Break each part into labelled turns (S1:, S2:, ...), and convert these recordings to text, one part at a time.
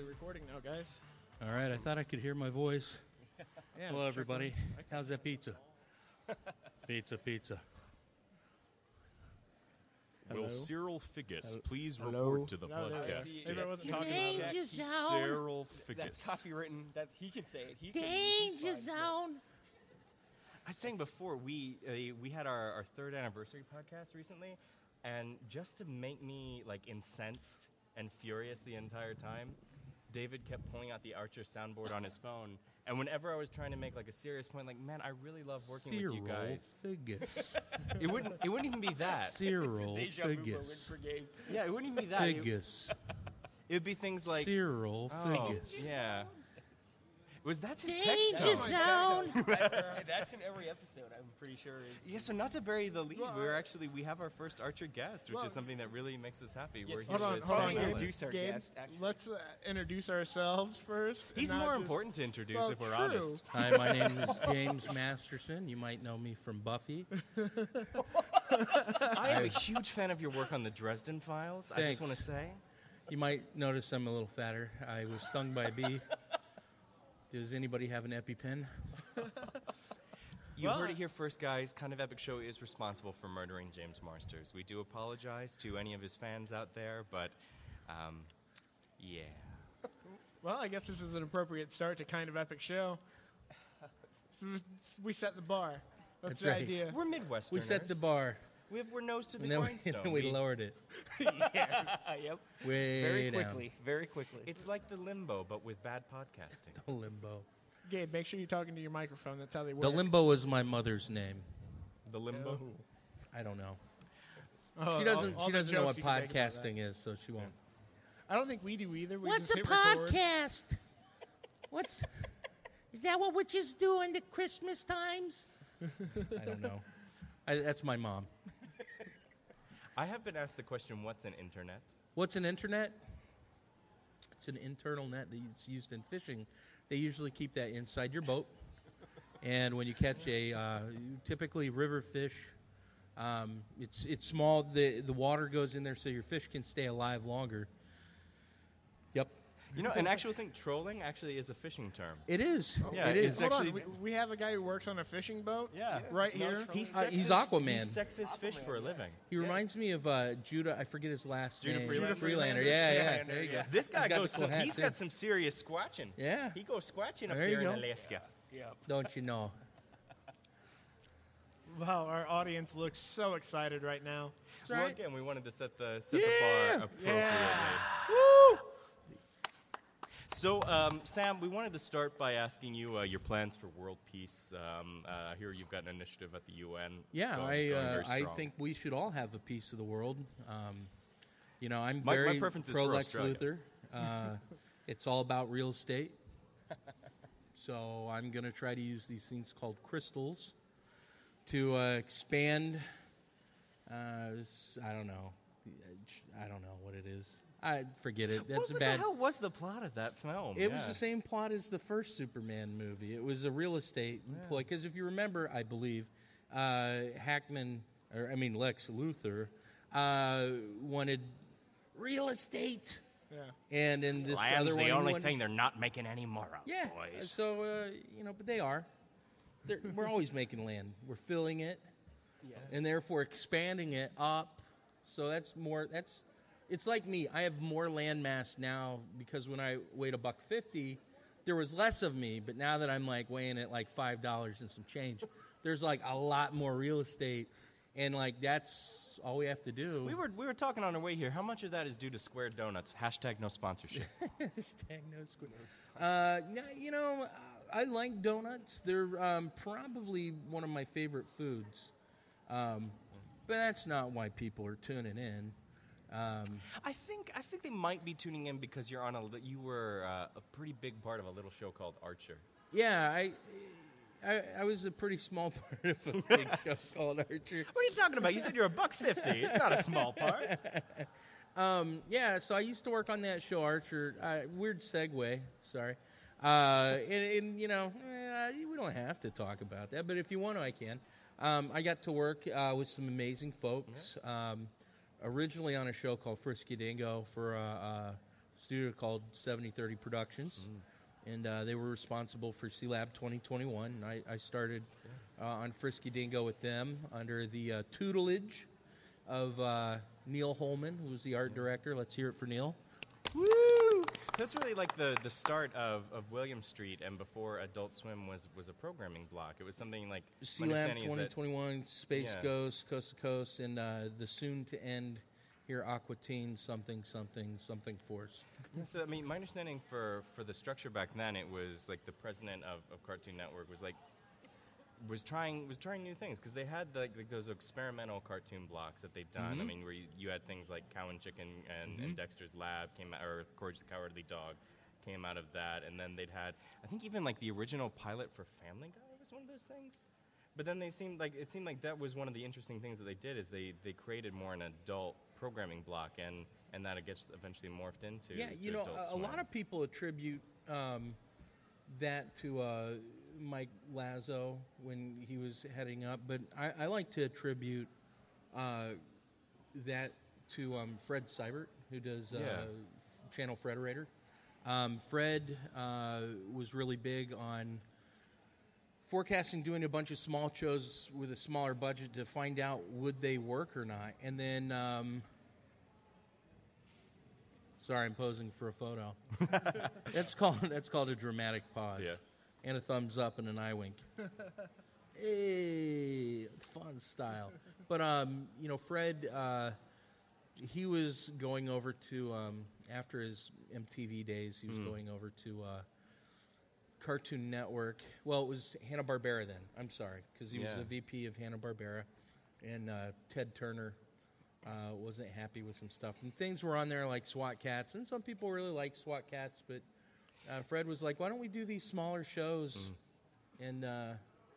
S1: actually recording now, guys.
S2: All right, I thought I could hear my voice.
S1: Yeah,
S2: Hello, everybody.
S1: can.
S2: How's that pizza? pizza, pizza.
S1: Hello?
S3: Will Cyril Figgis
S1: Hello?
S3: please
S1: Hello?
S3: report to the
S1: No,
S3: podcast?
S1: see, Maybe I about
S4: Danger zone.
S3: Cyril
S5: That's
S3: Figgis.
S5: copywritten. That he can say it. He can, he's
S4: Danger
S5: fine, but-
S4: zone.
S5: I was saying before we uh, we had our, our third anniversary podcast recently, and just to make me like incensed and furious the entire time, David kept pulling out the Archer soundboard on his phone. And whenever I was trying to make like a serious point, like man, I really love working with you
S2: Cyril
S5: guys.
S2: Figgis.
S5: It wouldn't it wouldn't even be that.
S2: Cyril
S5: Deja
S2: Figgis.
S5: Yeah, it wouldn't even be that. It,
S2: Figgis.
S5: it would be things like
S2: Cyril
S5: oh,
S2: Figgis.
S5: Yeah. Was that his text
S4: Danger
S5: tone?
S4: zone.
S5: that's, that's in every episode. I'm pretty sure. Is yeah. So not to bury the lead, we're actually we have our first Archer guest, which
S1: Well-
S5: is something that really makes us happy.
S1: Yes,
S5: we're
S1: hold on, hold on,
S5: Introduce our
S1: Gabe,
S5: guest, actually.
S1: Let's uh, introduce ourselves first.
S5: He's more
S1: just-
S5: important to introduce
S1: Well,
S5: if we're
S1: true.
S5: honest.
S2: Hi, my name is James Masterson. You might know me from Buffy.
S5: I am a huge fan of your work on the Dresden Files. I just want to say.
S2: You might notice I'm a little fatter. I was stung by a bee. Does anybody have an EpiPen?
S5: You
S1: Well,
S5: heard it here first, guys. Kind of Epic Show is responsible for murdering James Marsters. We do apologize to any of his fans out there, but um, yeah.
S1: Well, I guess this is an appropriate start to kind of epic show. we set the bar. That's,
S2: That's
S1: the
S2: right.
S1: idea.
S5: We're Midwesterners.
S2: We set the bar,
S5: We have, we're nose to the
S2: and then we,
S5: grindstone.
S2: then we lowered it. yes.
S5: yep.
S2: Way
S5: Very
S2: down.
S5: quickly. Very quickly. It's like the limbo, but with bad podcasting.
S2: The limbo.
S1: Gabe, make sure you're talking to your microphone. That's how they work.
S2: The limbo is my mother's name.
S5: The limbo. Oh.
S2: I don't know.
S1: Oh,
S2: she doesn't.
S1: all- all
S2: she
S1: the
S2: doesn't know
S1: jokes
S2: what
S1: you can make about that.
S2: podcasting is, so she won't.
S1: I don't think we do either. We
S4: What's
S1: just
S4: a
S1: hit record.
S4: podcast? What's is that what witches do in the Christmas times?
S2: I don't know. I, that's my mom.
S5: I have been asked the question, what's an internet?
S2: What's an internet? It's an internal net that's used in fishing. They usually keep that inside your boat. And when you catch a uh, typically river fish, um, it's it's small. The the water goes in there so your fish can stay alive longer. Yep,
S5: You know, an actual thing, trolling actually is a fishing term.
S2: it is.
S5: Yeah, it's.
S1: Hold
S5: actually-
S1: on, we, we have a guy who works on a fishing boat.
S5: Yeah.
S1: right here.
S5: He
S2: Uh, he's Aquaman.
S5: He sexes fish for a living.
S2: He reminds me of uh, Judah. I forget his last
S5: Judah
S2: name.
S5: Friedlander?
S2: Judah Friedlander. Yeah, yeah. There you go.
S5: This guy goes
S2: He's got
S5: goes.
S2: the cool
S5: Some,
S2: hat,
S5: he's
S2: too.
S5: got some serious squatching.
S2: Yeah.
S5: He goes squatching up
S2: There you
S5: here in
S2: go.
S5: Alaska.
S2: Don't you know?
S1: Wow, our audience looks so excited right now.
S2: That's
S5: Well,
S2: right.
S5: again, we wanted to set the set
S2: Yeah.
S5: the bar appropriately.
S1: Yeah.
S5: So, um, Sam, we wanted to start by asking you uh, your plans for world peace. Um, uh, here, you've got an initiative at the UN.
S2: Yeah,
S5: going-
S2: I uh, I think we should all have a piece of the world. Um, you know, I'm
S5: My- my
S2: very
S5: preference is
S2: pro Lex. Luthor. Uh, it's all about real estate. So I'm going to try to use these things called crystals to uh, expand. Uh, I don't know. I don't know what it is. I forget it. That's
S5: what,
S2: a bad.
S5: the hell was the plot of that film?
S2: It was the same plot as the first Superman movie. It was a real estate employee. Because if you remember, I believe uh, Hackman, or I mean Lex Luthor, uh, wanted real estate,
S1: Yeah.
S2: and in this
S5: Land's
S2: other one,
S5: the only
S2: wanted-
S5: thing they're not making any more of,
S2: Yeah.
S5: boys.
S2: So uh, you know, but they are. They're, we're always making land. We're filling it, and therefore expanding it up. So that's more. That's. It's like me. I have more landmass now because when I weighed a buck fifty, there was less of me. But now that I'm like weighing at like five dollars and some change, there's like a lot more real estate, and like that's all we have to do.
S5: We were we were talking on our way here. How much of that is due to Square Donuts? Hashtag no sponsorship.
S2: Hashtag no Square. Uh, yeah, you know, I like donuts. They're um, probably one of my favorite foods. Um, but that's not why people are tuning in. Um,
S5: I think I think they might be tuning in because you're on a you were uh, a pretty big part of a little show called Archer.
S2: yeah, I, I, I was a pretty small part of a big show called Archer.
S5: What are you talking about? You said you're a buck fifty. It's not a small part.
S2: Um, yeah, so I used to work on that show, Archer. Uh, weird segue, sorry. Uh, and, and, you know, eh, we don't have to talk about that, but if you want to, I can. Um, I got to work uh, with some amazing folks. Um, originally on a show called Frisky Dingo for a, uh, studio called 7030 Productions. And uh, they were responsible for Sealab 2021. And I, I started uh, on Frisky Dingo with them under the uh, tutelage of uh, Neal Holman, who was the art director. Let's hear it for Neal.
S5: Woo! That's really like the, the start of, of William Street, and before Adult Swim was, was a programming block. It was something like
S2: Sealab
S5: understanding is that-
S2: 2021, Space
S5: Yeah.
S2: Ghost, Coast to Coast, and uh, the soon to end here Aqua Teen something something something Force.
S5: Yeah, so I mean, my understanding for, for the structure back then, it was like the president of, of Cartoon Network was like was trying was trying new things because they had like, like those experimental cartoon blocks that they'd done. I mean, where you, you had things like Cow and Chicken and, and Dexter's Lab came out, or Courage the Cowardly Dog came out of that, and then they'd had I think even like the original pilot for Family Guy was one of those things. But then they seemed like it seemed like that was one of the interesting things that they did is they, they created more an adult programming block and and that it gets eventually morphed into
S2: yeah, you know, a, a lot of people attribute um, that to uh, Mike Lazzo when he was heading up, but I, I like to attribute uh, that to um, Fred Seibert, who does uh, f- Channel Frederator. Um, Fred uh, was really big on forecasting doing a bunch of small shows with a smaller budget to find out would they work or not and then um, sorry i'm posing for a photo that's called that's called a dramatic pause
S5: Yeah.
S2: And a thumbs up and an eye wink hey fun style but um, you know fred uh, he was going over to um, after his mtv days he was going over to uh, Cartoon Network. Well, it was Hanna Barbera then. I'm sorry, because he was
S5: Yeah.
S2: a VP of Hanna Barbera, and uh, Ted Turner uh, wasn't happy with some stuff. And things were on there like SWAT Kats, and some people really like SWAT Kats, but uh, Fred was like, "Why don't we do these smaller shows?" And uh,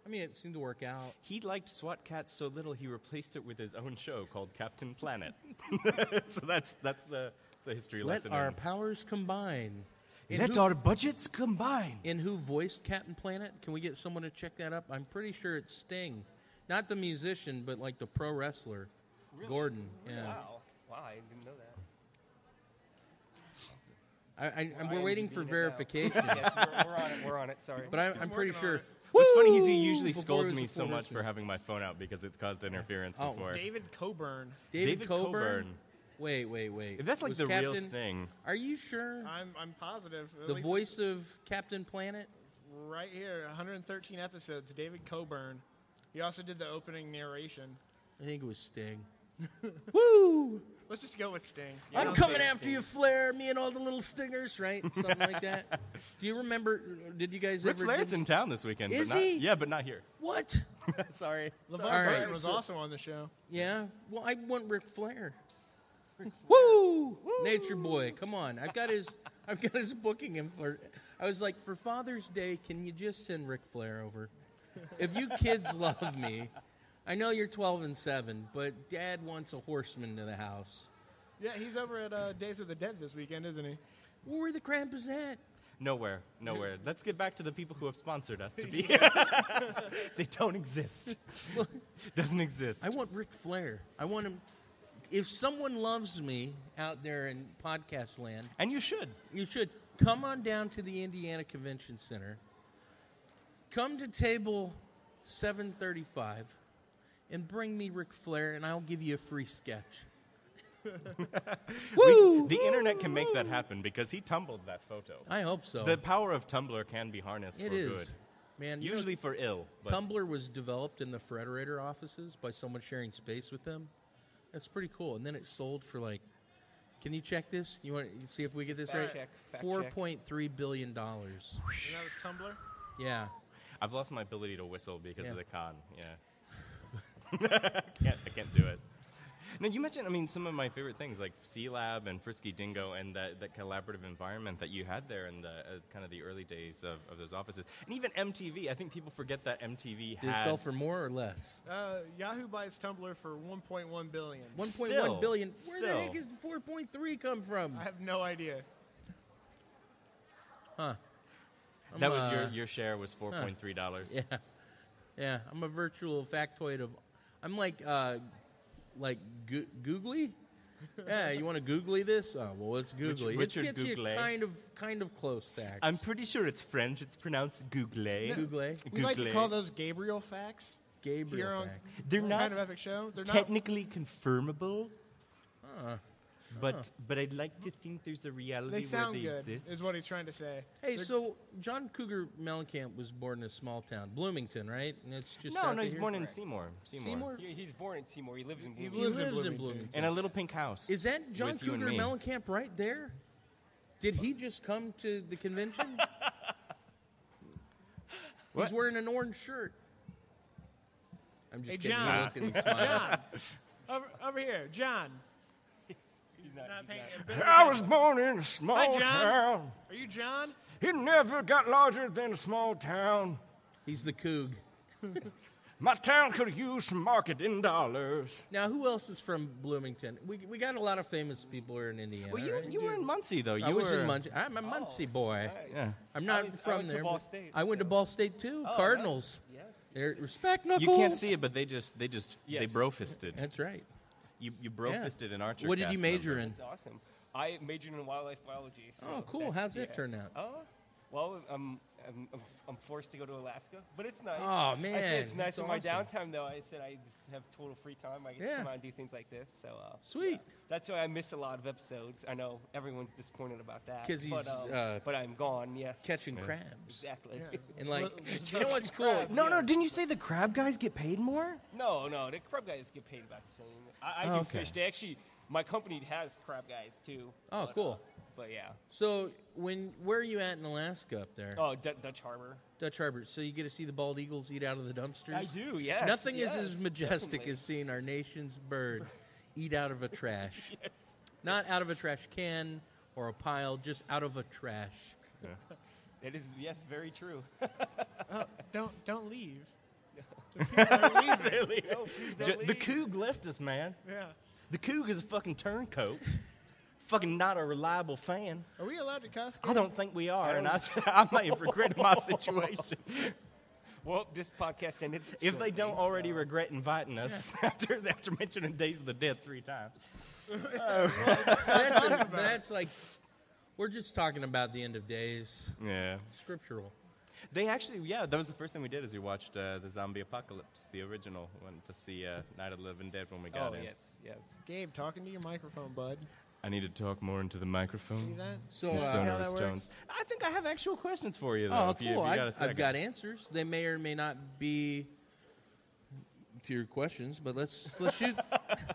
S2: I mean, it seemed to work out.
S5: He liked SWAT Kats so little he replaced it with his own show called Captain Planet. so that's that's the it's a history
S2: Let
S5: lesson.
S2: our
S5: in-
S2: powers combine. And
S5: Let
S2: who-
S5: our budgets combine.
S2: And who voiced Captain Planet? Can we get someone to check that up? I'm pretty sure it's Sting, not the musician, but like the pro wrestler, Gordon. Yeah.
S3: Wow. Wow, I didn't know that.
S2: I, I, and we're waiting for verification,
S3: yes, we're, we're on it. We're on it. Sorry.
S2: but I, I'm pretty
S1: working on
S2: sure.
S1: it.
S5: What's funny is he usually
S2: Before
S5: scolds
S2: it was
S5: me
S2: a
S5: so
S2: full
S5: much for having my phone out because it's caused interference
S2: Oh,
S5: before.
S1: David Coburn.
S2: David,
S5: David
S2: Coburn.
S5: Coburn.
S2: Wait, wait, wait.
S5: If that's like
S2: Was
S5: the real
S2: Captain-
S5: Sting,
S2: Are you sure?
S1: I'm I'm positive. At
S2: the
S1: least
S2: voice of Captain Planet.
S1: right here, 113 episodes. David Coburn. He also did the opening narration.
S2: I think it was Sting. Woo!
S1: Let's just go with Sting.
S2: I'm coming
S1: say
S2: after you, Flair. Me and all the little stingers, right? Something like that. Do you remember? Did you guys
S5: Ric
S2: ever?
S5: Flair's
S2: did-
S5: in town this weekend.
S2: Is
S5: but not,
S2: he?
S5: Yeah, but not here.
S2: What?
S5: Sorry.
S1: LeVar
S2: All right,
S1: Burton was
S2: so-
S1: also on the show.
S2: Yeah. Well, I want Ric Flair. Woo! Nature Boy, come on! I've got his, I've got his booking info. I was like, for Father's Day, can you just send Ric Flair over? If you kids love me, I know you're 12 and seven, but Dad wants a horseman to the house.
S1: Yeah, he's over at uh, Days of the Dead this weekend, isn't he?
S2: Where the cramp is that?
S5: Nowhere. Nowhere. Let's get back to the people who have sponsored us to be. Here. They don't exist. Doesn't exist.
S2: I want Ric Flair. I want him. If someone loves me out there in podcast land,
S5: and you should.
S2: you should come on down to the Indiana Convention Center. Come to table 735 and bring me Ric Flair, and I'll give you a free sketch. Woo!
S5: The internet can make that happen because he tumbled that photo.
S2: I hope so.
S5: The power of Tumblr can be harnessed
S2: it
S5: for
S2: is.
S5: good.
S2: Man, you know,
S5: Usually for ill. But
S2: Tumblr was developed in the Frederator offices by someone sharing space with them. That's pretty cool. And then it sold for like, can you check this? You want to see if we get this
S3: Fact
S2: right?
S3: check, fact check.
S2: point three billion dollars.
S1: And that was Tumblr.
S2: Yeah.
S5: I've lost my ability to whistle because
S2: Yeah.
S5: of the con. Yeah. I, can't, I can't do it. Now you mentioned, I mean, some of my favorite things like Sealab and Frisky Dingo and that, that collaborative environment that you had there in the uh, kind of the early days of, of those offices, and even MTV. I think people forget that MTV
S2: Did it
S5: had
S2: sell for more or less?
S1: Uh, Yahoo buys Tumblr for 1.1 billion.
S2: One point
S5: Still,
S2: one billion. Where the
S5: still.
S2: heck is the four point three come from?
S1: I have no idea.
S2: Huh.
S5: that
S2: I'm,
S5: was your
S2: uh,
S5: your share was four point three dollars.
S2: Yeah. Yeah. I'm a virtual factoid of. I'm like, uh, like goo- googly. yeah, you want to googly this? Oh, well, it's googly.
S5: Richard
S2: it gets you
S5: eh?
S2: kind of kind of close facts.
S5: I'm pretty sure it's French. It's pronounced Google. Eh?
S2: Googly. Eh?
S1: We like to call those Gabriel facts.
S2: Gabriel facts.
S5: They're not
S1: kind of epic show. They're not.
S5: technically confirmable,
S2: Huh.
S5: But but I'd like to think there's a reality
S1: They
S5: where they
S1: good.
S5: exist.
S1: Is what he's trying to say.
S2: Hey,
S1: They're-
S2: so John Cougar Mellencamp was born in a small town, Bloomington, right? And it's just
S5: no, no, he's born in Seymour. Seymour.
S2: Seymour.
S3: He, he's born in Seymour. He lives in Bloomington.
S2: He
S1: lives in
S2: lives in
S1: Bloomington.
S2: Bloomington.
S5: In a little pink house.
S2: Is that John
S5: with you and
S2: Cougar
S5: me.
S2: Mellencamp right there? Did he just come to the convention?
S5: What?
S2: He's wearing an orange shirt. I'm just
S1: Hey,
S2: kidding.
S1: John.
S2: He looked and he smiled.
S1: John, over, over here, John.
S3: He's not,
S1: Not
S3: he's not.
S1: a bit of
S6: I was born in a small
S1: Hi,
S6: town.
S1: Are you John?
S6: It never got larger than a small town.
S2: He's the coog.
S6: My town could use some marketing dollars.
S2: Now, who else is from Bloomington? We, we got a lot of famous people here in Indiana.
S5: Well, you,
S2: right?
S5: you were in Muncie though. You
S2: I was
S5: were,
S2: in Muncie. I'm a oh, Muncie boy.
S3: Nice.
S5: Yeah.
S2: I'm not
S3: I was- I
S2: from
S3: went to
S2: there.
S3: Ball State,
S2: I went to Ball State too.
S3: Oh,
S2: Cardinals.
S3: Yes.
S2: They're- Respect knuckles.
S5: You can't see it, but they just they just they
S3: Yes.
S5: bro fisted.
S2: That's right.
S5: You you bro fisted an archer.
S2: What did you major
S5: member.
S2: in?
S3: It's awesome. I majored in wildlife biology. So
S2: Oh, cool.
S3: that's-
S2: How's it
S3: yeah.
S2: turn out?
S3: Oh, well, I'm, I'm, I'm, I'm forced to go to Alaska, but it's nice.
S2: Oh, man.
S3: I
S2: man,
S3: said it's nice
S2: that's
S3: in my
S2: awesome.
S3: downtime, though. I said I just have total free time. I get
S2: Yeah.
S3: to come out and do things like this. So uh,
S2: Sweet.
S3: that's why I miss a lot of episodes. I know everyone's disappointed about that.
S2: 'Cause
S3: but,
S2: he's,
S3: um,
S2: uh,
S3: but I'm gone. Yes,
S2: Catching
S5: Yeah.
S2: crabs.
S3: exactly.
S2: And like, you know what's cool?
S5: No, no. Didn't you say the crab guys get paid more?
S3: No, no, the crab guys get paid about the same. I, I
S5: Oh,
S3: do
S5: okay.
S3: fish. They actually, my company has crab guys too.
S2: Oh,
S3: but,
S2: cool.
S3: uh, but yeah.
S2: So when where are you at in Alaska up there?
S3: Oh, D- Dutch Harbor.
S2: Dutch Harbor. So you get to see the bald eagles eat out of the dumpsters.
S3: I do. Yes.
S2: Nothing
S3: yes,
S2: is as majestic
S3: definitely.
S2: as seeing our nation's bird eat out of a trash.
S3: Yes.
S2: Not out of a trash can or a pile, just out of a trash.
S3: It is. Yes, very true.
S1: Oh, don't don't leave. The people leaving.
S3: No, please don't
S5: J- the
S3: leave.
S5: Coug left us, man.
S1: Yeah.
S5: The Coug is a fucking turncoat. Fucking not a reliable fan.
S1: Are we allowed to cuss?
S5: I don't think we are, and I, I might have regretted my situation.
S3: Well, this podcast ended.
S5: If they don't already
S3: so-
S5: regret inviting us after after mentioning Days of the Dead three times.
S2: But that's, a- that's like, we're just talking about the end of days.
S5: Yeah.
S2: Scriptural.
S5: They actually, yeah, that was the first thing we did is we watched uh, the Zombie Apocalypse, the original. Went to see uh, Night of the Living Dead when we got
S3: Oh
S5: in.
S3: yes, yes.
S1: Gabe, talking to your microphone, bud.
S5: I need to talk more into the microphone.
S1: See that?
S2: So,
S5: See
S2: uh,
S5: sonorous
S1: that
S5: tones. I think I have actual questions for you, though.
S2: Oh,
S5: if you, if
S2: cool.
S5: you
S2: I,
S5: got a second.
S2: I've got answers. They may or may not be to your questions, but let's let's shoot.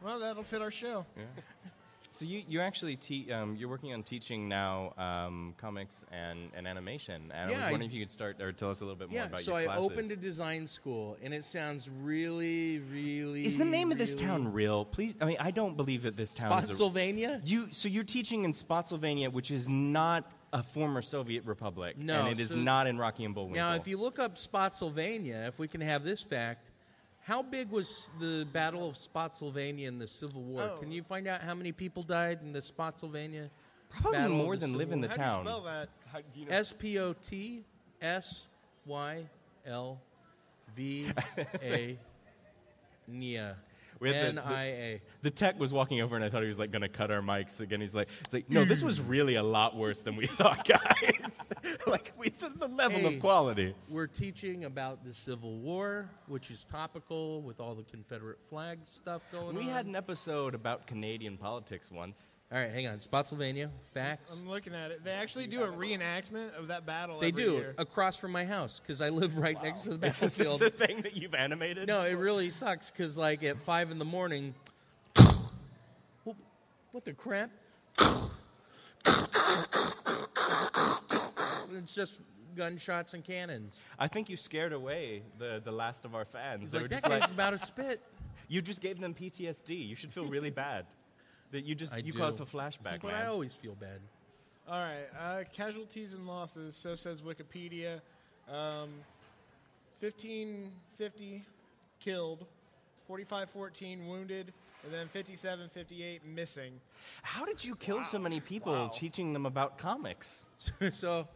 S1: Well, that'll fit our show.
S5: So you you actually te- um, you're working on teaching now um, comics and, and animation, and I
S2: Yeah,
S5: was
S2: I-
S5: wondering if you could start or tell us a little bit more
S2: yeah.
S5: about
S2: So
S5: your
S2: I
S5: classes.
S2: opened a design school, and it sounds really, really.
S5: Is the name of this town real? Please, I mean, I don't believe that this town is. A,
S2: Spotsylvania?
S5: you so you're teaching in Spotsylvania, which is not a former Soviet republic,
S2: No,
S5: and it is
S2: so-
S5: not in Rocky and Bullwinkle.
S2: Now, if you look up Spotsylvania, if we can have this fact, how big was the Battle of Spotsylvania in the Civil War?
S1: Oh.
S2: Can you find out how many people died in the Spotsylvania?
S5: probably
S2: Battle of
S5: more than
S2: Civil
S5: live in the
S1: How
S5: town.
S1: do you spell that?
S3: How, you know?
S2: S P O T S Y L V A Nia.
S5: We had the-
S2: N I A.
S5: The tech was walking over, and I thought he was like going to cut our mics again. He's like, "It's like, no, this was hmm. really a lot worse than we thought, guys. like, we the, the level
S2: Hey.
S5: of quality."
S2: We're teaching about the Civil War, which is topical with all the Confederate flag stuff going
S5: We
S2: on.
S5: We had an episode about Canadian politics once.
S2: All right, hang on. Spotsylvania, facts.
S1: I'm looking at it. They actually do a reenactment of that battle.
S2: They
S1: every
S2: do
S1: year.
S2: across from my house because I live right next to the
S5: Is this
S2: battlefield.
S5: a thing that you've animated?
S2: no, it really sucks because like at five in the morning, what, what the crap? it's just gunshots and cannons.
S5: I think you scared away the, the last of our fans.
S2: He's
S5: They
S2: like,
S5: were
S2: that
S5: just
S2: guy's
S5: like,
S2: about to spit.
S5: you just gave them PTSD. You should feel really bad that you just
S2: I
S5: you
S2: do.
S5: caused a flashback,
S2: but
S5: man.
S2: I always feel bad.
S1: All right. Uh, casualties and losses. So says Wikipedia. Um, 1550 killed, 4514 wounded, and then 5758 missing.
S5: How did you kill so many people
S3: Wow.
S5: teaching them about comics?
S2: so,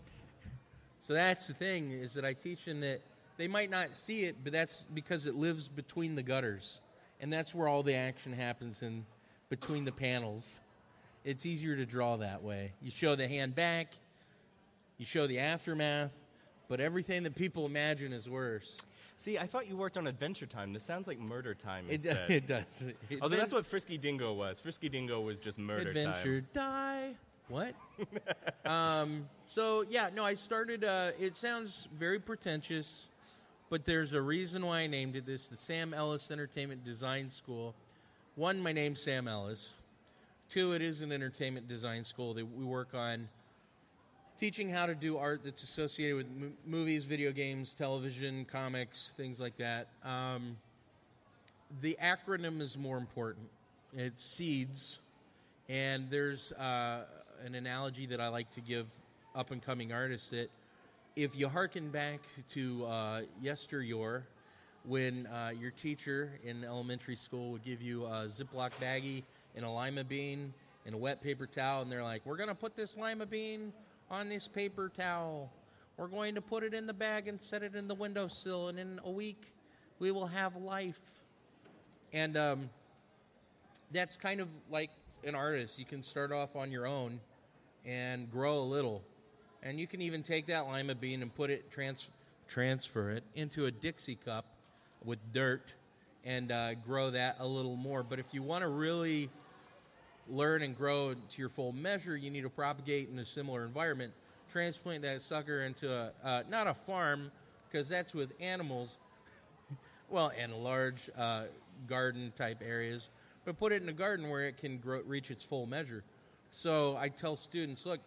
S2: so that's the thing is that I teach them that they might not see it, but that's because it lives between the gutters, and that's where all the action happens. And between the panels. It's easier to draw that way. You show the hand back, you show the aftermath, but everything that people imagine is worse.
S5: See, I thought you worked on Adventure Time. This sounds like Murder Time
S2: It,
S5: instead.
S2: it does. It-
S5: Although that's what Frisky Dingo was. Frisky Dingo was just Murder
S2: adventure
S5: Time.
S2: die. What? um, so yeah, no, I started. Uh, it sounds very pretentious, but there's a reason why I named it this: the Sam Ellis Entertainment Design School. One, my name's Sam Ellis. Two, it is an entertainment design school that we work on teaching how to do art that's associated with m- movies, video games, television, comics, things like that. Um, the acronym is more important. It's SEEDS, and there's uh, an analogy that I like to give up and coming artists that if you hearken back to uh, yesteryear, when uh, your teacher in elementary school would give you a Ziploc baggie and a lima bean and a wet paper towel, and they're like, We're going to put this lima bean on this paper towel. We're going to put it in the bag and set it in the windowsill, and in a week, we will have life. And um, that's kind of like an artist. You can start off on your own and grow a little. And you can even take that lima bean and put it, trans- transfer it into a Dixie cup with dirt and uh, grow that a little more. But if you want to really learn and grow to your full measure, you need to propagate in a similar environment. Transplant that sucker into a, uh, not a farm, because that's with animals, well, and large uh, garden type areas, but put it in a garden where it can grow, reach its full measure. So I tell students, look,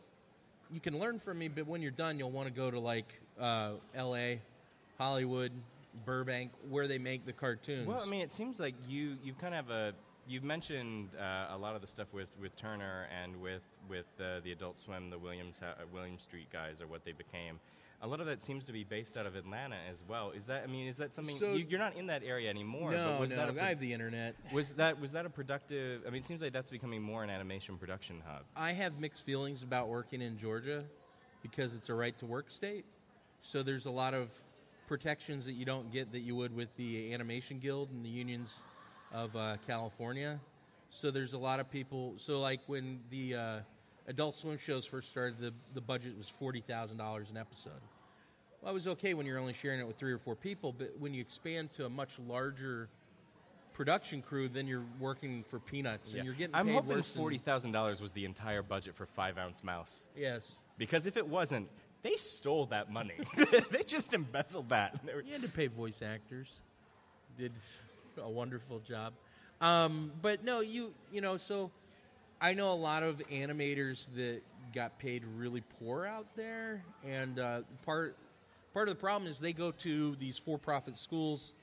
S2: you can learn from me, but when you're done, you'll want to go to like uh, L.A., Hollywood, Burbank, where they make the cartoons.
S5: Well, I mean, it seems like you you kind of have a you've mentioned uh, a lot of the stuff with, with Turner and with with uh, the Adult Swim, the Williams uh, Williams Street guys, or what they became. A lot of that seems to be based out of Atlanta as well. Is that? I mean, is that something
S2: So-
S5: you, you're not in that area anymore?
S2: no,
S5: but was
S2: no,
S5: that a
S2: I have the internet.
S5: was that was that a productive? I mean, it seems like that's becoming more an animation production hub.
S2: I have mixed feelings about working in Georgia because it's a right to work state. So there's a lot of protections that you don't get that you would with the Animation Guild and the unions of uh, California. So there's a lot of people. So like when the uh, Adult Swim shows first started, the the budget was forty thousand dollars an episode. Well, I was okay when you're only sharing it with three or four people, but when you expand to a much larger production crew, then you're working for peanuts and you're getting
S5: I'm
S2: paid
S5: hoping forty thousand dollars was the entire budget for Five Ounce Mouse.
S2: Yes.
S5: Because if it wasn't, they stole that money. they just embezzled that. They were-
S2: You had to pay voice actors. Did a wonderful job. Um, but no, you you know, so I know a lot of animators that got paid really poor out there, and uh, part part of the problem is they go to these for-profit schools,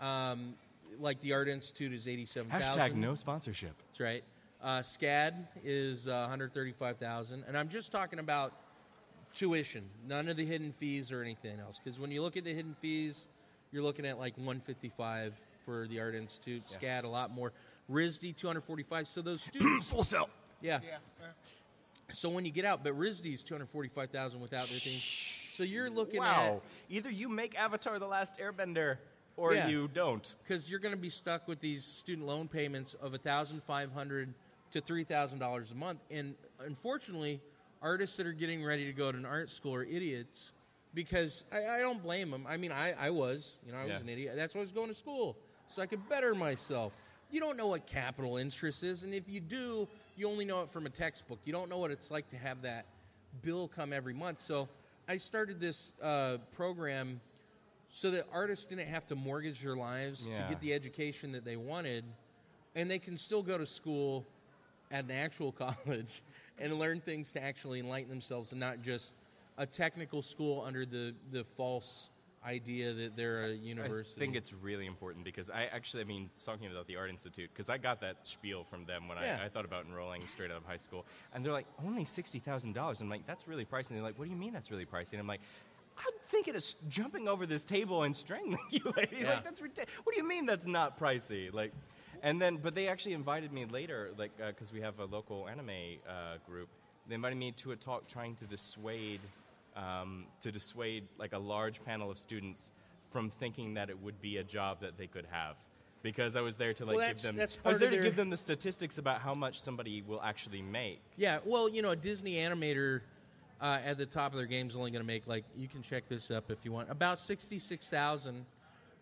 S2: um, like the Art Institute is eighty-seven thousand.
S5: Hashtag no sponsorship.
S2: That's right. Uh, SCAD is uh, 135,000, and I'm just talking about tuition, none of the hidden fees or anything else. Because when you look at the hidden fees, you're looking at like 155 for the Art Institute. SCAD a lot more. RISD 245. So those students,
S6: Full sell.
S2: yeah.
S1: Yeah. yeah.
S2: So when you get out, but RISD is 245,000 without everything. So you're looking
S5: Wow. Either you make Avatar the Last Airbender or
S2: Yeah.
S5: you don't.
S2: because you're going to be stuck with these student loan payments of 1500 to $3,000 a month. And unfortunately, artists that are getting ready to go to an art school are idiots because I, I don't blame them. I mean, I, I was, you know, I was an idiot. That's why I was going to school, so I could better myself. You don't know what capital interest is, and if you do, you only know it from a textbook. You don't know what it's like to have that bill come every month. So I started this uh, program so that artists didn't have to mortgage their lives to get the education that they wanted, and they can still go to school at an actual college and learn things to actually enlighten themselves and not just a technical school under the, the false idea that they're a university.
S5: I think it's really important because I actually, I mean, talking about the Art Institute, because I got that spiel from them when
S2: Yeah.
S5: I, I thought about enrolling straight out of high school. And they're like, only $60,000. I'm like, that's really pricey. And they're like, what do you mean that's really pricey? And I'm like, I'm thinking of jumping over this table and strangling you, lady.
S2: Yeah.
S5: Like, that's ridiculous. What do you mean that's not pricey? Like, and then, but they actually invited me later, like, because we have a local anime uh, group. They invited me to a talk trying to dissuade, um, to dissuade like a large panel of students from thinking that it would be a job that they could have. because I was there to like
S2: Well,
S5: give them. I was there to give them the statistics about how much somebody will actually make.
S2: Yeah, well, you know, a Disney animator uh, at the top of their game is only going to make like you can check this up if you want about sixty six thousand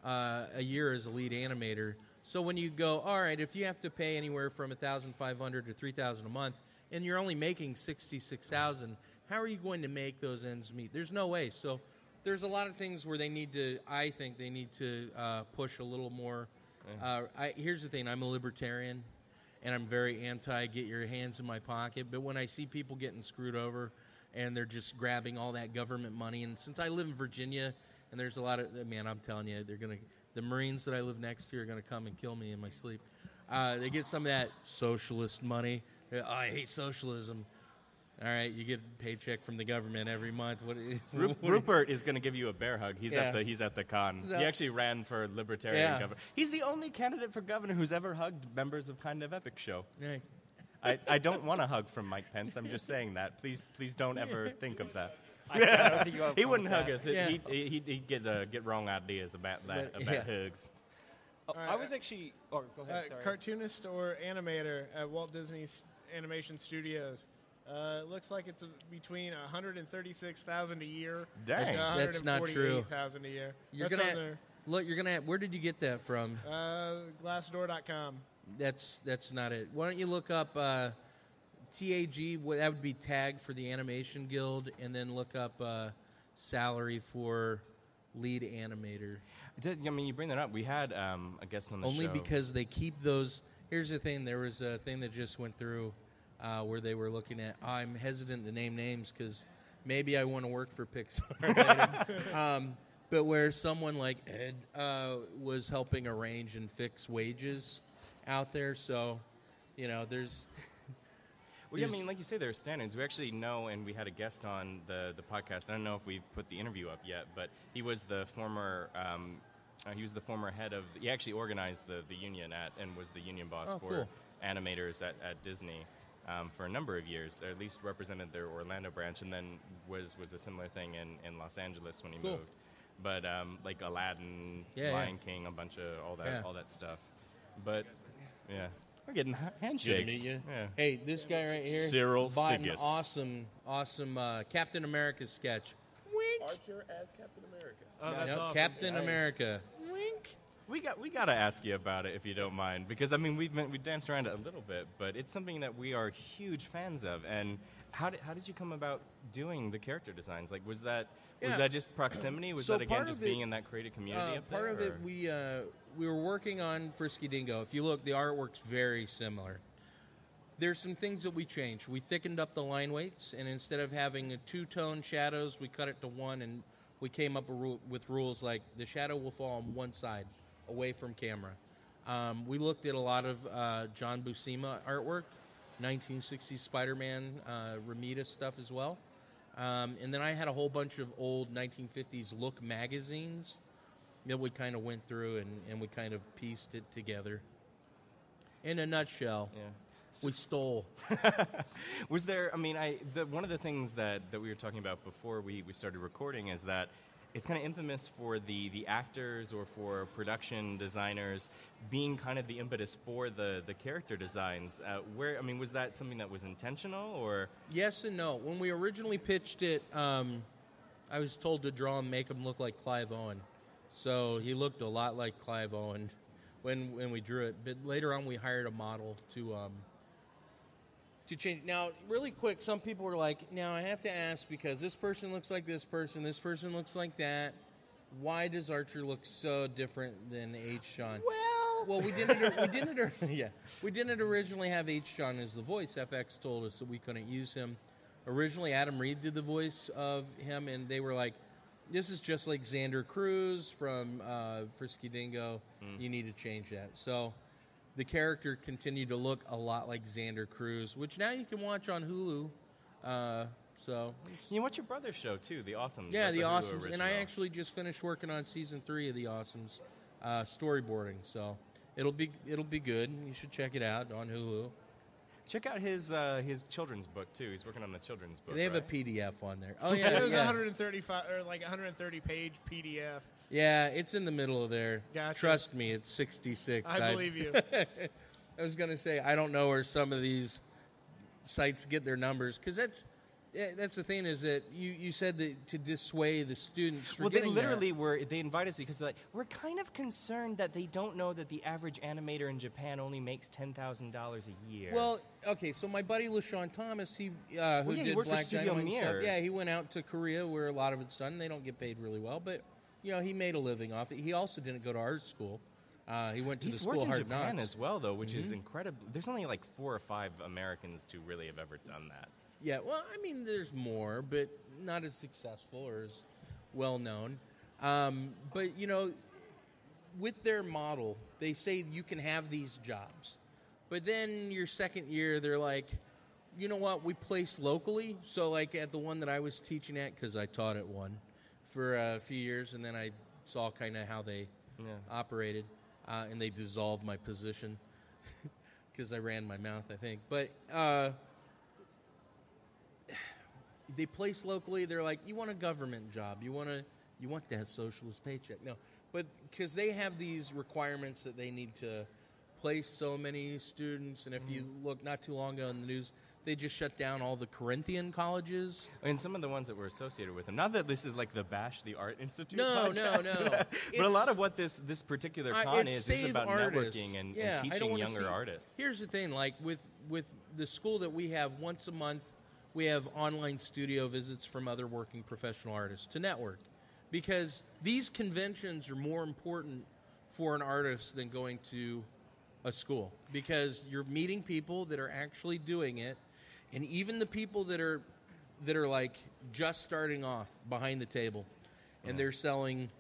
S2: uh, a year as a lead animator. So when you go, all right, if you have to pay anywhere from thousand five hundred to three thousand a month, and you're only making sixty six thousand, how are you going to make those ends meet? There's no way. So there's a lot of things where they need to. I think they need to uh, push a little more. Uh, I, here's the thing: I'm a libertarian and I'm very anti get your hands in my pocket. But when I see people getting screwed over and they're just grabbing all that government money, and since I live in Virginia and there's a lot of man, I'm telling you, they're gonna the Marines that I live next to are gonna come and kill me in my sleep. Uh, they get some of that socialist money. Oh, I hate socialism. All right, you get a paycheck from the government every month. What?
S5: Ru-
S2: what-
S5: Rupert is going to give you a bear hug. He's
S2: Yeah.
S5: at the he's at the con. He actually ran for libertarian
S2: Yeah.
S5: governor. He's the only candidate for governor who's ever hugged members of Kind of Epic Show.
S2: Right.
S5: I, I don't want a hug from Mike Pence. I'm just saying that. Please please don't ever think of that.
S3: I, said, I don't think you have a
S5: He
S3: problem
S5: wouldn't
S3: with
S5: hug
S3: that.
S5: us. It-
S2: Yeah.
S5: He'd, he'd, he'd get uh, get wrong ideas about that
S2: But,
S5: about
S2: yeah.
S5: hugs.
S3: Oh, I was actually. Oh, go
S1: Uh,
S3: ahead. sorry.
S1: cartoonist or animator at Walt Disney's Animation Studios. Uh, it looks like it's uh between 136,000 a year.
S5: Dang.
S1: and
S2: That's- that's not true.
S1: 148,000 a year.
S2: You're
S1: That's
S2: gonna
S1: on
S2: look. You're gonna. Where did you get that from?
S1: uh, Glassdoor.com.
S2: That's that's not it. Why don't you look up uh, TAG? That would be tag for the Animation Guild, and then look up uh, salary for lead animator.
S5: Did- I mean, you bring that up. We had um, a guest on the show.
S2: Only
S5: show.
S2: because they keep those. Here's the thing: there was a thing that just went through uh, where they were looking at. I'm hesitant to name names because maybe I want to work for Pixar um, but where someone like Ed uh, was helping arrange and fix wages out there, so you know, there's
S5: Well, yeah, I mean, like you say, there are standards. We actually know, and we had a guest on the, the podcast. I don't know if we've put the interview up yet, but he was the former um, uh, he was the former head of. He actually organized the, the union at and was the union boss
S2: Oh,
S5: for
S2: cool.
S5: animators at, at Disney um, for a number of years, or at least represented their Orlando branch, and then was was a similar thing in, in Los Angeles when he
S2: Cool.
S5: moved. But um, like Aladdin,
S2: Yeah,
S5: Lion King, a bunch of all that
S2: Yeah.
S5: all that stuff. But yeah, we're getting ha- handshakes.
S2: meet you.
S5: Yeah.
S2: Hey, this guy right here,
S5: Cyril
S2: bought an
S5: Figgis.
S2: awesome, awesome uh, Captain America sketch. Wink.
S7: Archer as Captain America.
S1: Oh, that's
S2: Yep,
S1: awesome.
S2: Captain America.
S4: Wink.
S5: We got we got to ask you about it if you don't mind, because I mean we've been, we danced around it a little bit, but it's something that we are huge fans of. And how did how did you come about doing the character designs? Like, was that was that just proximity? Was
S2: So
S5: that again just
S2: it-
S5: being in that creative community?
S2: Uh,
S5: up
S2: part
S5: there,
S2: of it, we uh, we were working on Frisky Dingo. If you look, the artwork's very similar. There's some things that we changed. We thickened up the line weights, and instead of having a two-tone shadows, we cut it to one, and we came up with rules like the shadow will fall on one side, away from camera. Um, we looked at a lot of uh, John Buscema artwork, 1960s Spider-Man, uh, Romita stuff as well. Um, and then I had a whole bunch of old 1950s Look magazines that we kind of went through and, and we kind of pieced it together. In a nutshell,
S5: yeah.
S2: we stole.
S5: Was there? I mean, I the, one of the things that, that we were talking about before we, we started recording is that it's kind of infamous for the, the actors or for production designers being kind of the impetus for the, the character designs. Uh, where I mean, was that something that was intentional or?
S2: Yes and no. When we originally pitched it, um, I was told to draw him, make him look like Clive Owen. So he looked a lot like Clive Owen when when we drew it. But later on, we hired a model to um, to change. Now, really quick, some people were like, "Now I have to ask because this person looks like this person, this person looks like that. Why does Archer look so different than H. Jon?"
S4: Well,
S2: Well, we didn't. We didn't. Yeah, we didn't originally have H. Jon as the voice. FX told us that we couldn't use him. Originally, Adam Reed did the voice of him, and they were like, "This is just like Xander Crews from uh, Frisky Dingo. You need to change that." So, the character continued to look a lot like Xander Crews, which now you can watch on Hulu. Uh, so,
S5: You watch your brother's show too, The Awesomes.
S2: yeah,
S5: That's
S2: the
S5: a Hulu
S2: Awesomes, and I actually just finished working on season three of the Awesomes uh, storyboarding. So it'll be it'll be good. You should check it out on Hulu.
S5: check out his uh, his children's book too. He's working on the children's book.
S2: They have
S5: right?
S2: a PDF on there. Oh
S1: Yeah,
S2: yeah,
S1: it was
S2: yeah.
S1: 135 or like 130 page PDF
S2: Yeah, it's in the middle of there.
S1: Gotcha.
S2: Trust me, it's 66.
S1: I believe you.
S2: I was going to say I don't know where some of these sites get their numbers because that's yeah, that's the thing is that you, you said that to dissuade the students. From
S5: Well, they
S2: getting that.
S5: literally were. They invited us because they're like, we're kind of concerned that they don't know that the average animator in Japan only makes ten thousand dollars a year.
S2: Well, okay, so my buddy LeSean Thomas, he uh, who
S5: yeah,
S2: did
S5: worked
S2: Black
S5: Studio
S2: Dynamite stuff, yeah, he went out to Korea where a lot of it's done. They don't get paid really well, but you know he made a living off it. He also didn't go to art school. Uh, he went to
S5: he's
S2: the school
S5: worked in
S2: Hard
S5: Japan
S2: Knocks.
S5: as well, though, which is incredible. There's only like four or five Americans to really have ever done that.
S2: Yeah, well, I mean, there's more, but not as successful or as well known. Um, but you know, with their model, they say you can have these jobs, but then your second year, they're like, you know what? We place locally, so like at the one that I was teaching at, because I taught at one for a few years, and then I saw kind of how they operated, uh, and they dissolved my position because I ran my mouth, I think. But uh, they place locally. They're like, you want a government job, you want to, you want that socialist paycheck. No, but because they have these requirements that they need to place so many students, and if you look not too long ago in the news, they just shut down all the Corinthian colleges.
S5: And some of the ones that were associated with them. Not that this is like the Bash the Art Institute.
S2: No, no,
S5: podcast,
S2: no.
S5: but a lot of what this this particular
S2: Uh,
S5: con
S2: it's
S5: is is about
S2: artists.
S5: networking and,
S2: yeah,
S5: and teaching younger
S2: see-
S5: artists.
S2: Here's the thing: like with with the school that we have, once a month, we have online studio visits from other working professional artists to network, because these conventions are more important for an artist than going to a school because you're meeting people that are actually doing it, and even the people that are that are like just starting off behind the table, and uh-huh. they're selling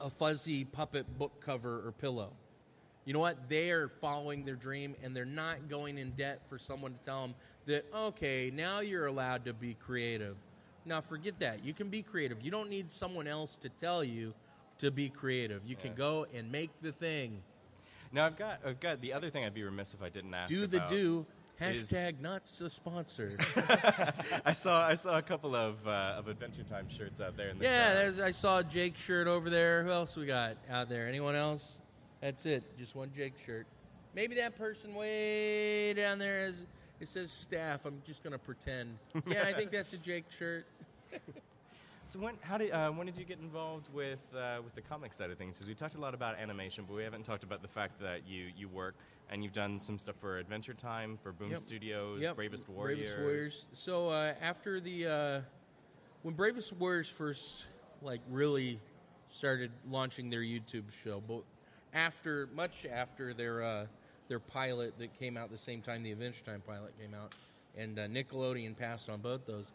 S2: a fuzzy puppet book cover or pillow. You know what? They are following their dream and they're not going in debt for someone to tell them that, okay, now you're allowed to be creative. Now, forget that. You can be creative. You don't need someone else to tell you to be creative. You can go and make the thing.
S5: Now I've got I've got the other thing. I'd be remiss if I didn't ask.
S2: Do the
S5: about
S2: do.
S5: Is-
S2: Hashtag not a sponsor.
S5: I saw I saw a couple of uh, of Adventure Time shirts out there. In the
S2: yeah, there's, I saw a Jake shirt over there. Who else we got out there? Anyone else? That's it. Just one Jake shirt. Maybe that person way down there is. It says staff. I'm just gonna pretend. Yeah, I think that's a Jake shirt.
S5: So when how did uh, when did you get involved with uh, with the comic side of things? Because we talked a lot about animation, but we haven't talked about the fact that you you work and you've done some stuff for Adventure Time, for Boom
S2: Yep.
S5: Studios,
S2: Yep.
S5: Bravest Warriors.
S2: Bravest Warriors. So uh, after the uh, when Bravest Warriors first like really started launching their YouTube show, but after much after their uh, their pilot that came out the same time the Adventure Time pilot came out, and uh, Nickelodeon passed on both those.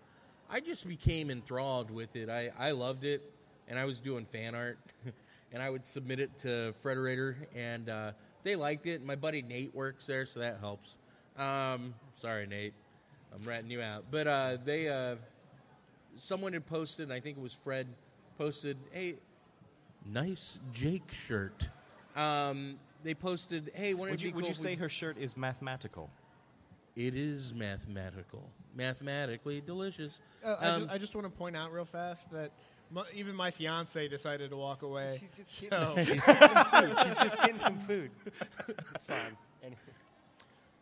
S2: I just became enthralled with it. I, I loved it, and I was doing fan art, and I would submit it to Frederator, and uh, they liked it. My buddy Nate works there, so that helps. Um, sorry, Nate, I'm ratting you out. But uh, they, uh, someone had posted, and I think it was Fred, posted, "Hey, nice Jake shirt." Um, they posted, "Hey, wouldn't
S5: Would
S2: it
S5: you
S2: be
S5: would
S2: cool
S5: you
S2: if we
S5: say her shirt is mathematical?
S2: It is mathematical, mathematically delicious.
S1: Uh, I,
S2: Um,
S1: just, I just want to point out real fast that my, even my fiance decided to walk away.
S3: She's just getting,
S1: So-
S3: she's, getting some food. she's just getting some food. It's fine. Anyway.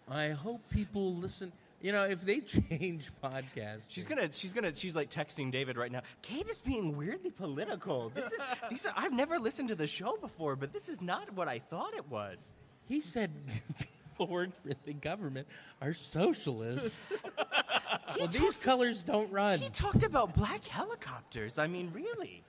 S2: I hope people listen. You know, if they change podcasts,
S5: She's gonna she's gonna she's like texting David right now. Gabe is being weirdly political. This is these are I've never listened to the show before, but this is not what I thought it was.
S2: He said people work for the government are socialists. Well, these colors don't run.
S5: He talked about black helicopters. I mean, really.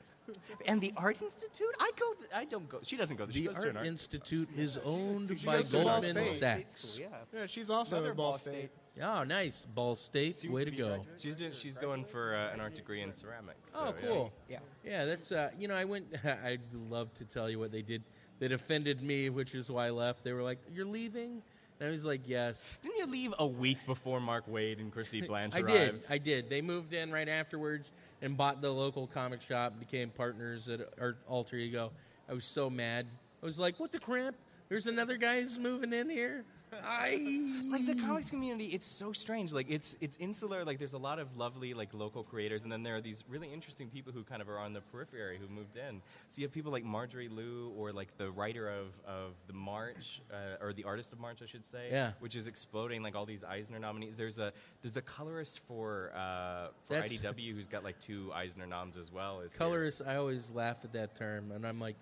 S5: And the Art Institute? I go. I don't go. She doesn't go. She
S2: The
S5: goes to
S2: Art
S5: an art.
S2: Institute is owned
S1: She
S2: by
S1: goes to Ball
S2: Goldman Sachs.
S3: Yeah.
S1: yeah, she's also
S3: Another
S1: at Ball
S3: Ball
S1: State.
S3: State.
S2: Oh, nice. Ball State.
S3: Soon
S2: Way
S3: to
S2: to go.
S5: She's doing, she's going for uh, an art degree in ceramics.
S2: Oh,
S5: so, yeah.
S2: cool.
S3: Yeah.
S2: Yeah, that's uh, you know, I went. I'd love to tell you what they did that offended me, which is why I left. They were like, "You're leaving," and I was like, "Yes."
S5: Didn't you leave a week before Mark Waid and Christy Blanch
S2: I
S5: arrived?
S2: did. I did. They moved in right afterwards and bought the local comic shop, became partners at our alter ego. I was so mad. I was like, "What the crap? There's another guy who's moving in here. I
S5: like the comics community it's so strange like it's it's insular like there's a lot of lovely like local creators and then there are these really interesting people who kind of are on the periphery who moved in so you have people like marjorie liu or like the writer of of the march uh, or the artist of march i should say
S2: Yeah.
S5: which is exploding like all these eisner nominees there's a there's a colorist for uh for
S2: That's-
S5: idw who's got like two eisner noms as well is here.
S2: colorist. I always laugh at that term, and I'm like,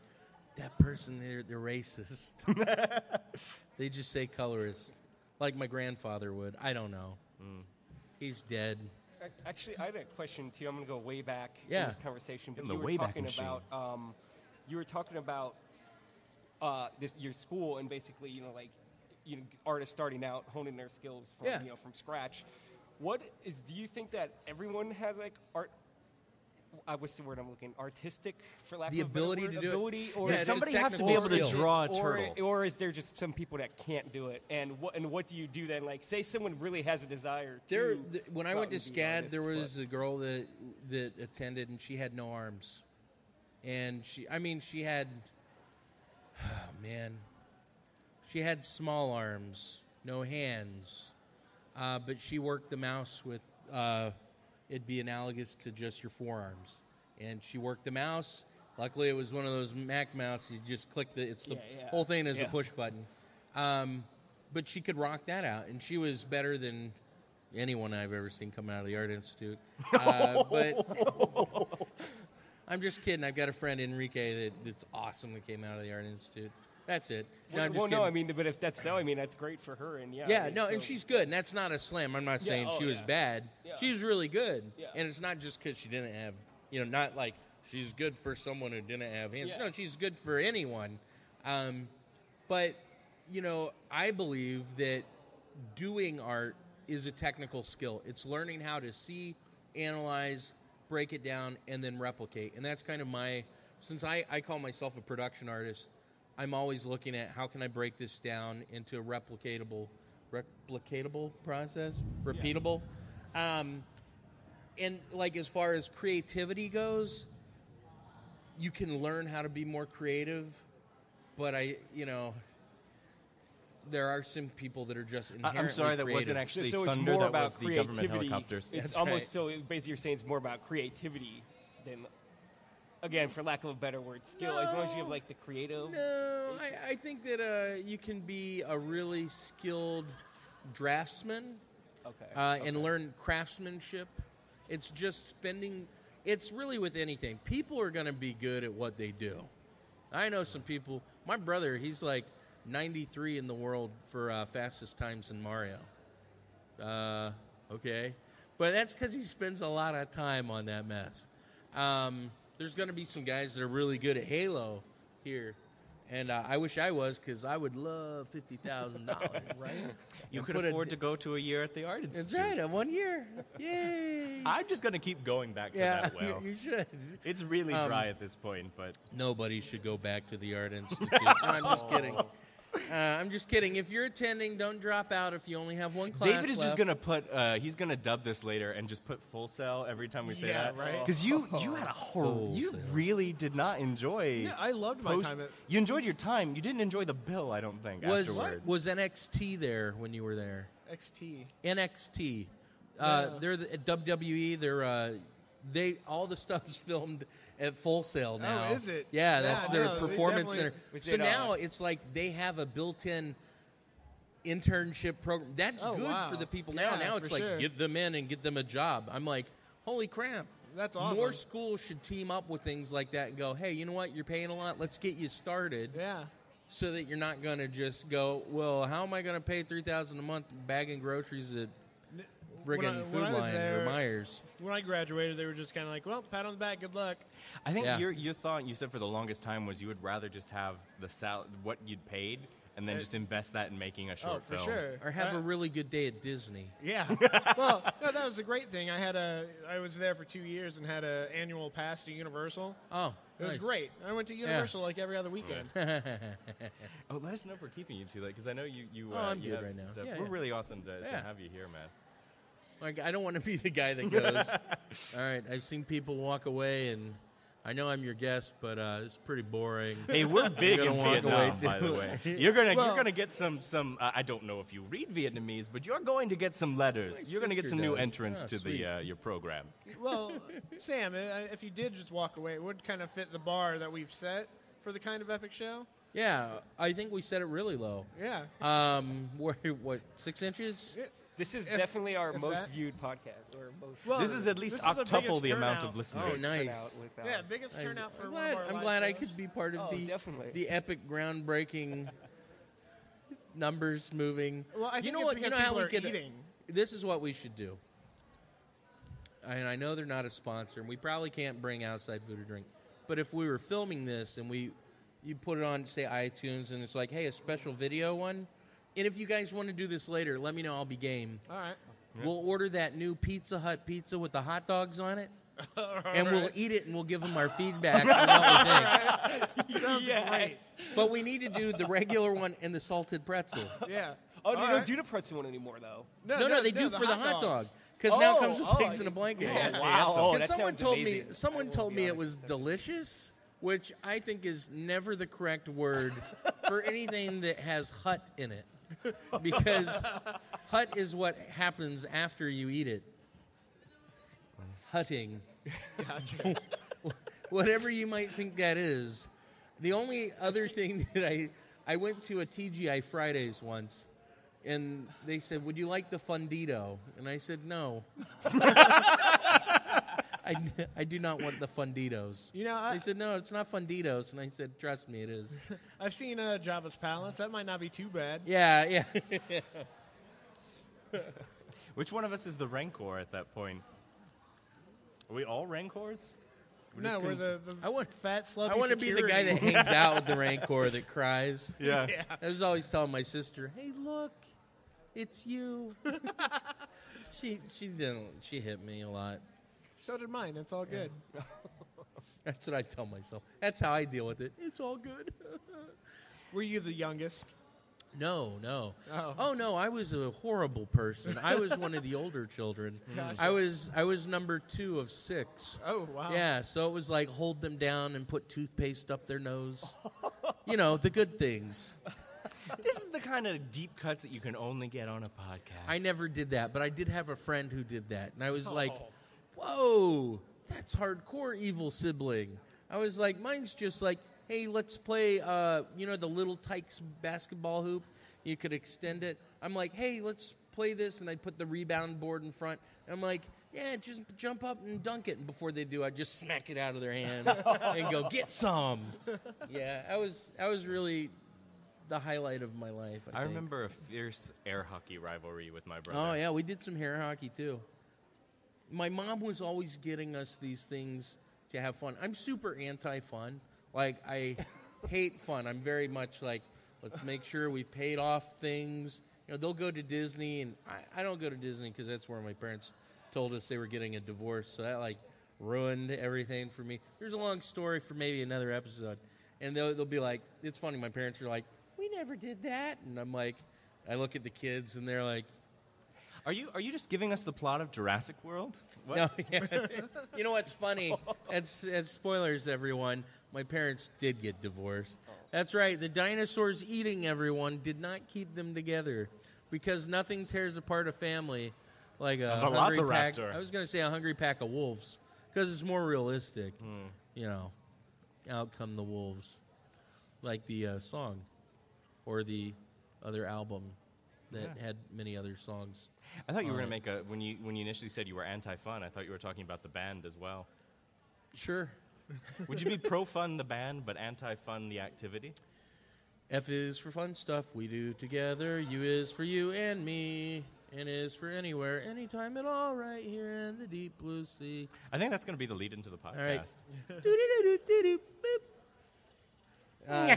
S2: that person, they're, they're racist. they just say colorist, like my grandfather would. I don't know.
S5: Mm.
S2: He's dead.
S3: Actually, I had a question too. I'm going to go way back
S2: Yeah.
S3: in this conversation. But
S5: In
S3: you were
S5: Wayback
S3: talking
S5: Machine.
S3: about um, you were talking about uh, this your school and basically you know like you know artists starting out honing their skills from
S2: Yeah.
S3: you know from scratch. What is? Do you think that everyone has like art? I what's the word I'm looking? Artistic, for lack
S2: The
S3: of a better
S2: ability
S3: word?
S2: to do it.
S3: or
S5: does somebody have to be able to draw a
S3: or,
S5: turtle
S3: or is there just some people that can't do it? And what and what do you do then? Like, say someone really has a desire.
S2: There,
S3: to
S2: th- when I went to
S3: and be an
S2: SCAD, there
S3: but-
S2: was a girl that that attended, and she had no arms, and she, I mean, she had, oh man, she had small arms, no hands, uh, but she worked the mouse with. Uh, it'd be analogous to just your forearms, and she worked the mouse. Luckily, it was one of those Mac mouse. You just click the. It's the
S3: Yeah, yeah.
S2: whole thing is a push button. Um, but she could rock that out, and she was better than anyone I've ever seen come out of the Art Institute. Uh, but I'm just kidding. I've got a friend Enrique that, that's awesome that came out of the Art Institute. That's it. No,
S3: Well,
S2: I'm just
S3: well, no. I mean, but if that's so, I mean, that's great for her, and yeah. I
S2: yeah,
S3: mean,
S2: no, and she's good, and that's not a slam. I'm not saying
S3: oh,
S2: she was
S3: yeah.
S2: bad.
S3: Yeah.
S2: She was really good,
S3: Yeah.
S2: and it's not just because she didn't have, you know, not like she's good for someone who didn't have hands.
S3: Yeah.
S2: No, she's good for anyone. Um, but you know, I believe that doing art is a technical skill. It's learning how to see, analyze, break it down, and then replicate. And that's kind of my. Since I, I call myself a production artist, I'm always looking at how can I break this down into a replicatable, replicatable process, repeatable. Um, and like as far as creativity goes, you can learn how to be more creative, but I, you know, there are some people that are just
S5: I-
S2: inherently
S5: i'm sorry that
S2: creative.
S5: wasn't actually
S3: so it's
S5: thunder
S3: more
S5: that
S3: about
S5: was the government
S3: creativity.
S5: helicopters
S3: It's
S2: That's
S3: almost
S2: right.
S3: so basically you're saying it's more about creativity than, again, for lack of a better word, skill. As long as you have like the creative.
S2: No, I, I think that uh, you can be a really skilled draftsman
S3: Okay.
S2: uh, and learn craftsmanship. It's just spending. It's really with anything. People are going to be good at what they do. I know some people. My brother, he's like 93 in the world for uh, fastest times in Mario. Uh, okay, but that's because he spends a lot of time on that mess. Um, there's going to be some guys that are really good at Halo here, and uh, I wish I was because I would love fifty thousand dollars. right?
S5: you
S2: And
S5: could afford
S2: d-
S5: to go to a year at the art Institute.
S2: That's
S5: institute
S2: right. One year. Yay.
S5: i'm just going to keep going back to
S2: yeah,
S5: that well
S2: you, you should.
S5: it's really
S2: Um,
S5: dry at this point but
S2: Nobody should go back to the art institute. No, I'm just kidding. Uh, I'm just kidding. If you're attending, don't drop out if you only have one class.
S5: David is just gonna put. Uh, he's gonna dub this later and just put Full Sail every time we say
S1: Yeah,
S5: that.
S1: right.
S5: Because you you had a horrible.
S2: Full
S5: You
S2: Sail.
S5: really did not enjoy.
S1: Yeah, I loved my
S5: post-
S1: time at.
S5: You enjoyed your time. You didn't enjoy the bill. I don't think
S2: was
S5: afterward.
S2: was NXT there when you were there?
S1: XT.
S2: NXT. Uh,
S1: Yeah.
S2: They're the, at WWE. They're uh, they all the stuff's filmed at Full Sail now.
S1: Oh, is it?
S2: Yeah,
S1: Yeah,
S2: that's their
S1: no,
S2: performance center. So
S3: uh,
S2: now it's like they have a built-in internship program. That's
S1: Oh,
S2: good
S1: wow.
S2: for the people now.
S1: Yeah,
S2: now it's like
S1: sure.
S2: get them in and get them a job. I'm like, holy crap.
S1: That's awesome.
S2: More schools should team up with things like that and go, hey, you know what? You're paying a lot. Let's get you started
S1: Yeah.
S2: so that you're not going to just go, well, how am I going to pay 3000 a month bagging groceries at friggin'
S1: when
S2: Food
S1: I was
S2: Line
S1: there-
S2: or Myers?
S1: When I graduated, they were just kind of like, "Well, pat on the back, good luck."
S5: I think
S2: Yeah.
S5: your your thought you said for the longest time was you would rather just have the sal- what you'd paid and then
S1: Uh,
S5: just invest that in making a short
S1: oh, for
S5: film.
S1: sure.
S2: Or have
S1: I-
S2: a really good day at Disney.
S1: Yeah. well, no, that was a great thing. I had a. I was there for two years and had a annual pass to Universal.
S2: Oh,
S1: It was
S2: nice.
S1: great. I went to Universal like every other weekend.
S5: Oh, let us know if we're keeping you too late because I know you you.
S2: Oh,
S5: uh,
S2: I'm
S5: you
S2: good
S5: have
S2: right now.
S5: Stuff.
S2: Yeah,
S5: we're
S2: yeah.
S5: really awesome to, to
S2: Yeah.
S5: have you here, man.
S2: Like, I don't want to be the guy that goes, all right, I've seen people walk away and I know I'm your guest, but uh, it's pretty boring.
S5: Hey, we're big in
S2: walk away,
S5: Vietnam, by the way. You're gonna
S1: Well-
S5: you're gonna get some some. Uh, I don't know if you read Vietnamese, but you're going to get some letters. you're gonna get
S2: sister
S5: some new entrants
S2: Ah,
S5: to
S2: sweet.
S5: the uh, your program.
S1: Well, Sam, uh, if you did just walk away, it would kind of fit the bar that we've set for the kind of epic show.
S2: Yeah, I think we set it really low.
S1: Yeah.
S2: Um, where, what six inches?
S3: This is
S1: If-
S3: definitely our
S1: if
S3: most
S1: that-
S3: viewed podcast, or most.
S1: Well,
S5: this is at least
S1: this is the
S5: octuple
S1: biggest
S5: the amount
S1: turnout.
S5: of listeners.
S2: Oh, nice.
S3: turnout with, uh,
S1: Yeah, biggest turnout for
S2: I'm
S1: one of
S2: glad.
S1: our
S2: I'm
S1: live
S2: glad I
S1: shows.
S2: could be part of
S3: Oh,
S2: the
S3: definitely.
S2: the epic, groundbreaking numbers moving.
S1: Well, I
S2: you
S1: think
S2: know
S1: it's
S2: what? You
S1: because
S2: know how
S1: people
S2: we
S1: are
S2: could.
S1: eating.
S2: This is what we should do. And I know they're not a sponsor, and we probably can't bring outside food or drink. But if we were filming this and we, you put it on, say iTunes, and it's like, hey, a special video one. And if you guys want to do this later, let me know. I'll be game.
S1: All right.
S2: We'll order that new Pizza Hut pizza with the hot dogs on it, and we'll eat it, and we'll give them our feedback on what we think.
S1: Sounds great.
S2: But we need to do the regular one and the salted pretzel.
S1: Yeah.
S3: oh, they
S1: All
S3: don't
S1: right.
S3: do the pretzel one anymore, though.
S2: No, no, they do for the hot dog. Because now it comes with
S3: Oh,
S2: pigs
S3: oh,
S2: in a blanket.
S3: yeah. Wow. Oh,
S2: Because
S3: that
S2: someone
S3: sounds
S2: told me someone told me it was delicious, which I think is never the correct word for anything that has hut in it. Because hut is what happens after you eat it. Hutting. Whatever you might think that is. The only other thing that I I went to a TGI Fridays once and they said, "Would you like the fundito?" And I said, "No." I, I do not want the funditos.
S1: You know, I-
S2: they said, "No, it's not funditos," and I said, "Trust me, it is."
S1: I've seen uh, Jabba's Palace. That might not be too bad.
S2: yeah, yeah.
S5: Which one of us is the Rancor at that point? Are we all Rancors?
S1: no,
S5: just
S1: we're the, the
S2: I want-
S1: fat slutty
S2: I want to be the guy that hangs out with the rancor that cries.
S5: Yeah.
S2: I was always telling my sister, "Hey, look, it's you." she she didn't. She hit me a lot.
S1: So did mine. It's all good.
S2: That's what I tell myself. That's how I deal with it. It's all good.
S1: Were you the youngest?
S2: No, no.
S1: Oh. oh.
S2: no, I was a horrible person. I was one of the older children.
S1: Gotcha.
S2: I was I was number 2 of 6.
S1: Oh wow.
S2: Yeah, so it was like hold them down and put toothpaste up their nose. you know, the good things.
S5: This is the kind of deep cuts that you can only get on a podcast.
S2: I never did that, but I did have a friend who did that. And I was like, oh. "Whoa, that's hardcore evil sibling." I was like, "Mine's just like, hey, let's play uh, you know, the little Tykes basketball hoop. You could extend it." I'm like, "Hey, let's play this." And I'd put the rebound board in front. And I'm like, "Yeah, just jump up and dunk it." And before they do, I just smack it out of their hands and go, "Get some." yeah, I was I was really the highlight of my life. I,
S5: I
S2: think.
S5: remember a fierce air hockey rivalry with my brother.
S2: Oh yeah, we did some air hockey too. My mom was always getting us these things to have fun. I'm super anti-fun. Like I hate fun. I'm very much like let's make sure we paid off things. You know, they'll go to Disney, and I, I don't go to Disney because that's where my parents told us they were getting a divorce. So that like ruined everything for me. There's a long story for maybe another episode, and they'll they'll be like, it's funny. My parents are like, we never did that, and I'm like, I look at the kids, and they're like.
S5: Are you are you just giving us the plot of Jurassic World? What?
S2: No, yeah. you know what's funny? It's, it's spoilers, everyone. My parents did get divorced. That's right. The dinosaurs eating everyone did not keep them together because nothing tears apart a family like a,
S5: A
S2: hungry pack.
S5: velociraptor.
S2: I was going to say a hungry pack of wolves because it's more realistic. You know, out come the wolves, like the uh, song or the other album that had many other songs.
S5: I thought you were going to make a when you when you initially said you were anti-fun. I thought you were talking about the band as well.
S2: Sure.
S5: Would you be pro-fun the band but anti-fun the activity?
S2: F is for fun stuff we do together. U is for you and me. N is for anywhere, anytime at all, right here in the deep blue sea.
S5: I think that's going to be the lead into the podcast.
S2: right. Uh,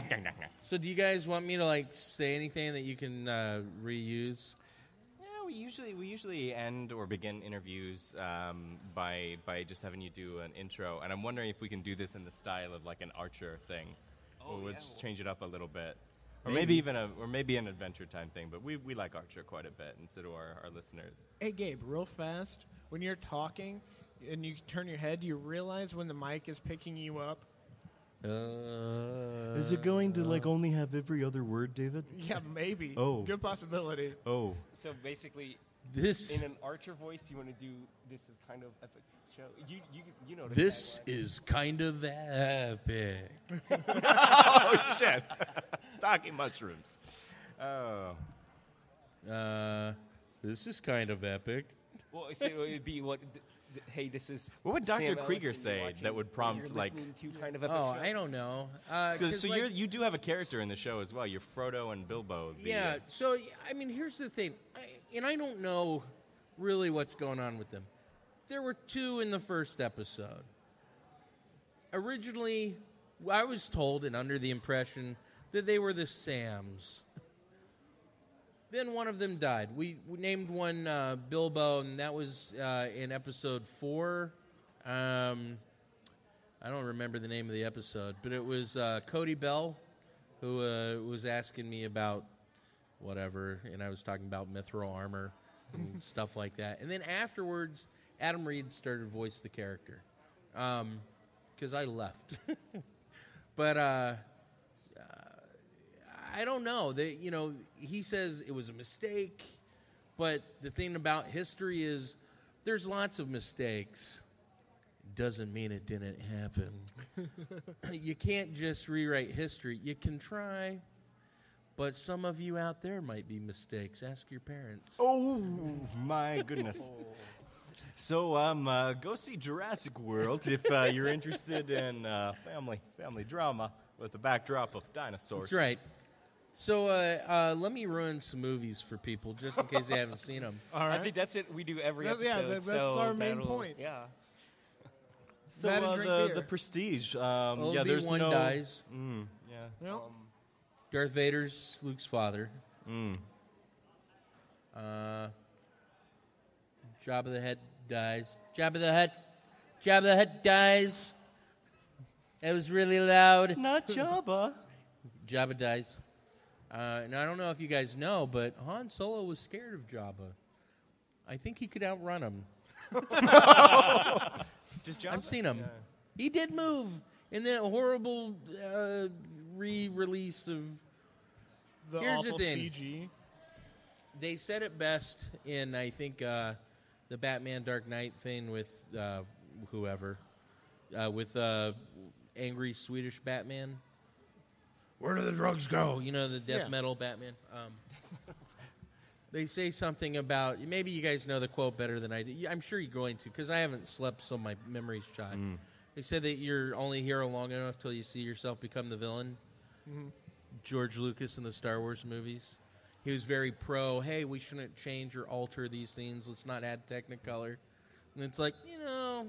S2: so, do you guys want me to like say anything that you can uh, reuse?
S5: Yeah, we usually we usually end or begin interviews um, by by just having you do an intro, and I'm wondering if we can do this in the style of like an Archer thing, or we'll
S3: yeah,
S5: just change it up a little bit, or
S2: Maybe.
S5: maybe, even a or maybe an Adventure Time thing. But we, we like Archer quite a bit, and so do our, our listeners.
S1: Hey Gabe, real fast. When you're talking, and you turn your head, do you realize when the mic is picking you up?
S2: Uh,
S5: Is it going to like only have every other word, David?
S1: Yeah, maybe.
S5: Oh.
S1: good possibility.
S5: Oh,
S3: So basically,
S2: this
S3: in an Archer voice, you want to do this is kind of epic show. You you you know
S2: this is kind of epic.
S5: oh shit! Talking mushrooms. Oh,
S2: Uh, this is kind of epic.
S3: Well, so it would be what. Th- th- hey, this is.
S5: What would Dr.
S3: Ellis
S5: Krieger
S3: and
S5: say
S3: watching
S5: that would prompt,
S3: you're
S5: like-
S3: listening to kind of epic
S2: Oh,
S3: show.
S2: I don't know. Uh,
S5: so,
S2: 'cause,
S5: so
S2: like,
S5: you're, you do have a character in the show as well. You're Frodo and Bilbo. the,
S2: Yeah. So I mean, here's the thing, I, and I don't know really what's going on with them. There were two in the first episode. Originally, I was told and under the impression that they were the Sams. Then one of them died. We, we named one uh, Bilbo, and that was uh, in episode four. Um, I don't remember the name of the episode, but it was uh, Cody Bell who uh, was asking me about whatever, and I was talking about mithril armor and stuff like that. And then afterwards, Adam Reed started to voice the character because I left. but uh, I don't know. They, you know, he says it was a mistake. But the thing about history is, there's lots of mistakes. Doesn't mean it didn't happen. you can't just rewrite history. You can try, but some of you out there might be mistakes. Ask your parents.
S5: Oh my goodness. So um, uh, go see Jurassic World if uh, you're interested in uh, family family drama with a backdrop of dinosaurs.
S2: That's right. So uh, uh, let me ruin some movies for people just in case they haven't seen them.
S1: All
S3: I think that's it. We do every
S1: That-
S3: episode.
S1: yeah, that- that's
S3: so
S1: our main
S3: that'll-
S1: point.
S3: Yeah.
S5: So
S1: That and
S5: uh,
S1: drink
S5: the,
S1: beer.
S5: the Prestige. Um, yeah, there's
S2: Wan
S5: no.
S2: dies.
S5: Mm, yeah.
S1: Well,
S2: Darth Vader's Luke's father.
S5: Mm.
S2: Uh, Jabba the Head dies. Jabba the Head. Jabba the Head dies. It was really loud.
S5: Not Jabba.
S2: Jabba dies. Uh, and I don't know if you guys know, but Han Solo was scared of Jabba. I think he could outrun him.
S5: Does Jabba?
S2: I've seen him. He did move in that horrible uh, re-release of.
S1: the
S2: Here's the
S1: awful
S2: thing.
S1: CG.
S2: They said it best in I think uh, the Batman Dark Knight thing with uh, whoever, uh, with uh, angry Swedish Batman. Where do the drugs go? You know the death
S1: Yeah.
S2: metal Batman. Um, they say something about maybe you guys know the quote better than I do. I'm sure you're going to because I haven't slept, so my memory's shot. They said that you're only hero long enough till you see yourself become the villain. George Lucas in the Star Wars movies. He was very pro, hey, we shouldn't change or alter these scenes. Let's not add Technicolor. And it's like, you know,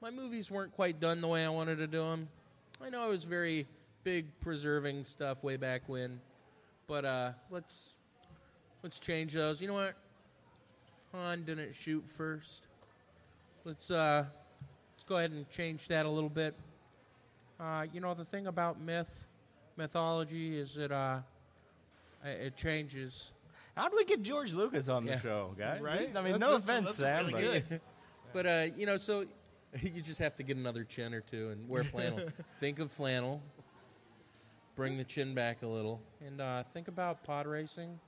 S2: my movies weren't quite done the way I wanted to do them. I know I was very big preserving stuff way back when, but uh, let's let's change those. You know what? Han didn't shoot first. Let's uh, let's go ahead and change that a little bit. Uh, you know, the thing about myth, mythology is that uh, it it changes.
S5: How do we get George Lucas on the
S2: Yeah.
S5: show, guys?
S1: Right?
S5: I mean,
S1: That-
S5: no
S1: that's-
S5: offense,
S1: that's
S5: Sam.
S1: really
S5: but-
S1: good.
S2: But uh, you know, so you just have to get another chin or two and wear flannel. think of flannel. Bring the chin back a little, and uh, think about pod racing.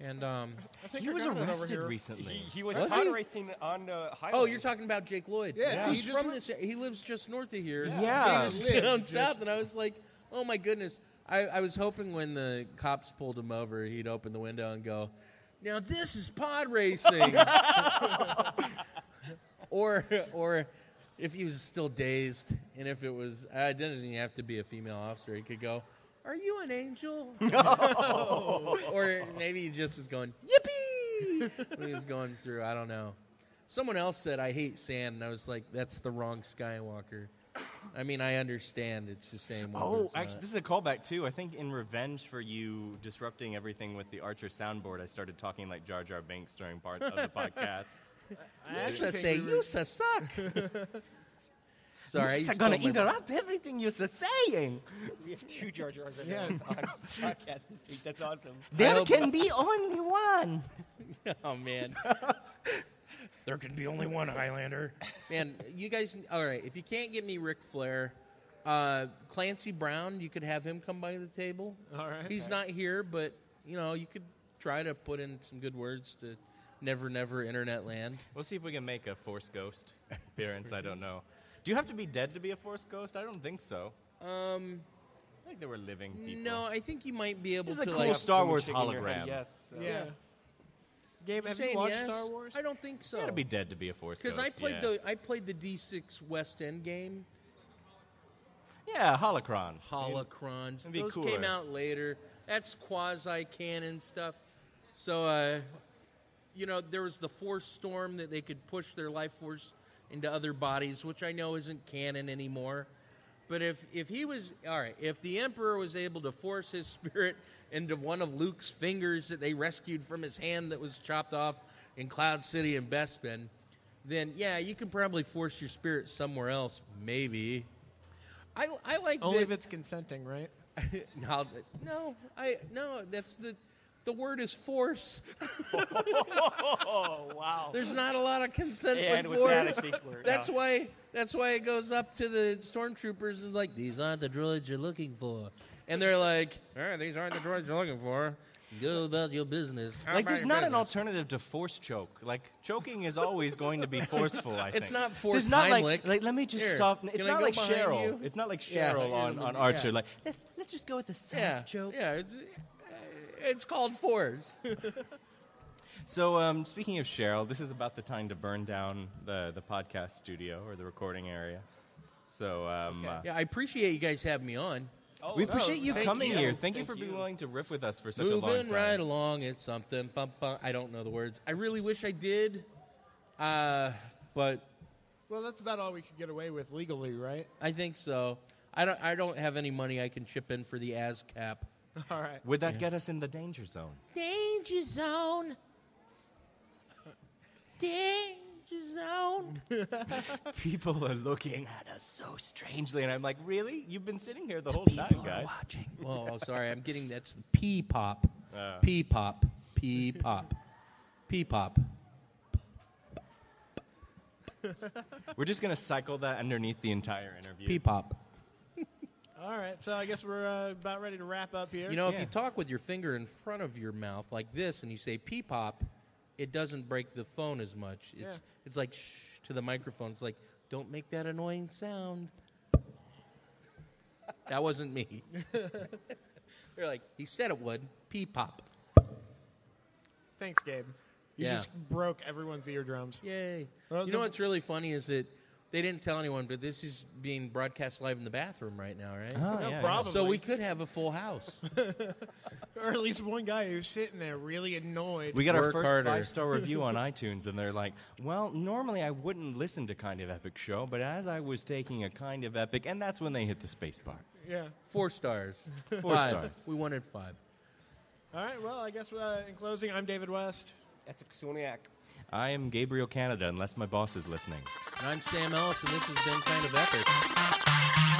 S2: And um,
S5: He was
S1: got it over
S5: arrested recently.
S3: He, he was,
S2: Was
S3: pod
S2: he?
S3: racing on the highway.
S2: oh, you're talking about Jake Lloyd.
S1: Yeah,
S2: he's
S1: he
S2: from
S1: went-
S2: this. He lives just north of here.
S5: Yeah.
S2: he was
S1: Lives
S2: down
S1: just-
S2: south, and I was like, oh my goodness. I, I was hoping when the cops pulled him over, he'd open the window and go, "Now this is pod racing." or or if he was still dazed, and if it was, uh, it doesn't even have to be a female officer. He could go, "Are you an angel?" No. or maybe he just was going, "Yippee!" when he was going through. I don't know. Someone else said, "I hate sand," and I was like, "That's the wrong Skywalker." I mean, I understand it's the same. one,
S5: Oh, actually,
S2: not.
S5: this is a callback too. I think in revenge for you disrupting everything with the Archer soundboard, I started talking like Jar Jar Binks during part of the podcast.
S1: I actually
S2: say,
S1: we were-
S2: Yusa suck. Sorry, I
S5: You're gonna
S2: to tell
S5: interrupt everything you're saying.
S3: We have two Jar Jars on
S1: Yeah.
S3: on podcast this week. That's awesome.
S5: There
S2: hope-
S5: can be only one.
S2: Oh man.
S1: There can be only one Highlander.
S2: Man, you guys. All right, if you can't get me Ric Flair, uh, Clancy Brown, you could have him come by the table.
S1: All right.
S2: He's not here, but you know you could try to put in some good words to Never Never Internet Land.
S5: We'll see if we can make a Force Ghost appearance. I don't know. Do you have to be dead to be a Force Ghost? I don't think so.
S2: Um,
S5: I think they were living people.
S2: no, I think you might be able
S5: This is a
S2: to
S5: cool
S2: like.
S5: Star Wars
S3: shaking
S5: hologram.
S3: Yes. so-
S1: Yeah. Gabe, have you
S2: Saying
S1: watched
S2: yes?
S1: Star Wars?
S2: I don't think so.
S5: You gotta be dead to be a Force Ghost.
S2: because I played
S5: yeah.
S2: the I played the D6 West End game.
S5: Yeah, holocron.
S2: holocrons.
S5: It'd be
S2: Those
S5: cooler.
S2: came out later. That's quasi canon stuff. So, uh, you know, there was the Force Storm that they could push their life force into other bodies, which I know isn't canon anymore. But if if he was all right, if the Emperor was able to force his spirit into one of Luke's fingers that they rescued from his hand that was chopped off in Cloud City and Bespin, then yeah, you can probably force your spirit somewhere else, maybe. I, I like
S1: Only
S2: that-
S1: if it's consenting, right?
S2: no, no, I no. That's the the word is force.
S3: Oh wow.
S2: There's not a lot of consent
S3: And
S2: with
S3: with that,
S2: force.
S3: I think we're-
S2: that's
S3: no.
S2: why. That's why it goes up to the stormtroopers and is like, "These aren't the droids you're looking for," and they're like, "Eh, "These aren't the droids you're looking for. Go about your business." How
S5: Like, there's
S2: your
S5: not an alternative to force choke. Like, choking is always going to be forceful. I think
S2: It's not
S5: There's
S2: force
S5: not
S2: Heimlich.
S5: like, like let me just
S2: Here,
S5: soften. It's
S2: can I
S5: not like
S2: behind
S5: Cheryl. It's not like
S2: Yeah,
S5: Cheryl on, on
S2: me-
S5: Archer. Like let's let's just go with the soft
S2: Yeah,
S5: choke.
S2: yeah. It's it's called fours.
S5: So, um, speaking of Cheryl, this is about the time to burn down the, the podcast studio or the recording area. So, um, uh,
S2: yeah, I appreciate you guys having me on.
S3: Oh,
S5: we
S3: no,
S5: appreciate you
S3: thank
S5: coming
S3: you.
S5: here. Thank, you
S3: Thank
S5: for being
S3: you.
S5: willing to riff with us for such a long
S2: Moving
S5: time.
S2: right along, it's something. Bum, bum. I don't know the words. I really wish I did, uh, but
S1: Well, that's about all we could get away with legally, right?
S2: I think so. I don't. I don't have any money I can chip in for the ASCAP.
S1: All right.
S5: Would that get us in the danger zone?
S4: Danger zone. Danger zone.
S5: People are looking at us so strangely, and I'm like, really? You've been sitting here the whole time, guys.
S2: Oh, oh, sorry. I'm getting that's the P pop.
S5: Uh.
S2: P pop. P pop. P pop.
S5: We're just gonna cycle that underneath the entire interview.
S2: P pop.
S1: All right. So I guess we're uh, about ready to wrap up here.
S2: You know, if
S5: Yeah.
S2: you talk with your finger in front of your mouth like this, and you say pee pop, it doesn't break the phone as much. It's
S1: Yeah.
S2: it's like shh to the microphone. It's like don't make that annoying sound. that wasn't me. They're like he said it would. pee pop.
S1: Thanks, Gabe. You
S2: Yeah.
S1: just broke everyone's eardrums.
S2: Yay.
S1: Well,
S2: you know what's really funny is that they didn't tell anyone, but this is being broadcast live in the bathroom right now, right?
S5: Oh,
S1: No,
S5: yeah,
S1: probably.
S2: So we could have a full house.
S1: or at least one guy who's sitting there really annoyed.
S5: We got our
S2: Work
S5: first
S2: harder.
S5: five star review on iTunes, and they're like, "Well, normally I wouldn't listen to Kind of Epic show, but as I was taking a Kind of Epic, and that's when they hit the space bar."
S1: yeah.
S2: Four stars.
S5: Four
S2: Five.
S5: stars.
S2: We wanted five.
S1: All right. Well, I guess uh, in closing, I'm David West.
S3: That's a Ksuniak.
S5: I am Gabriel Canada, unless my boss is listening.
S2: And I'm Sam Ellis, and this has been kind of epic.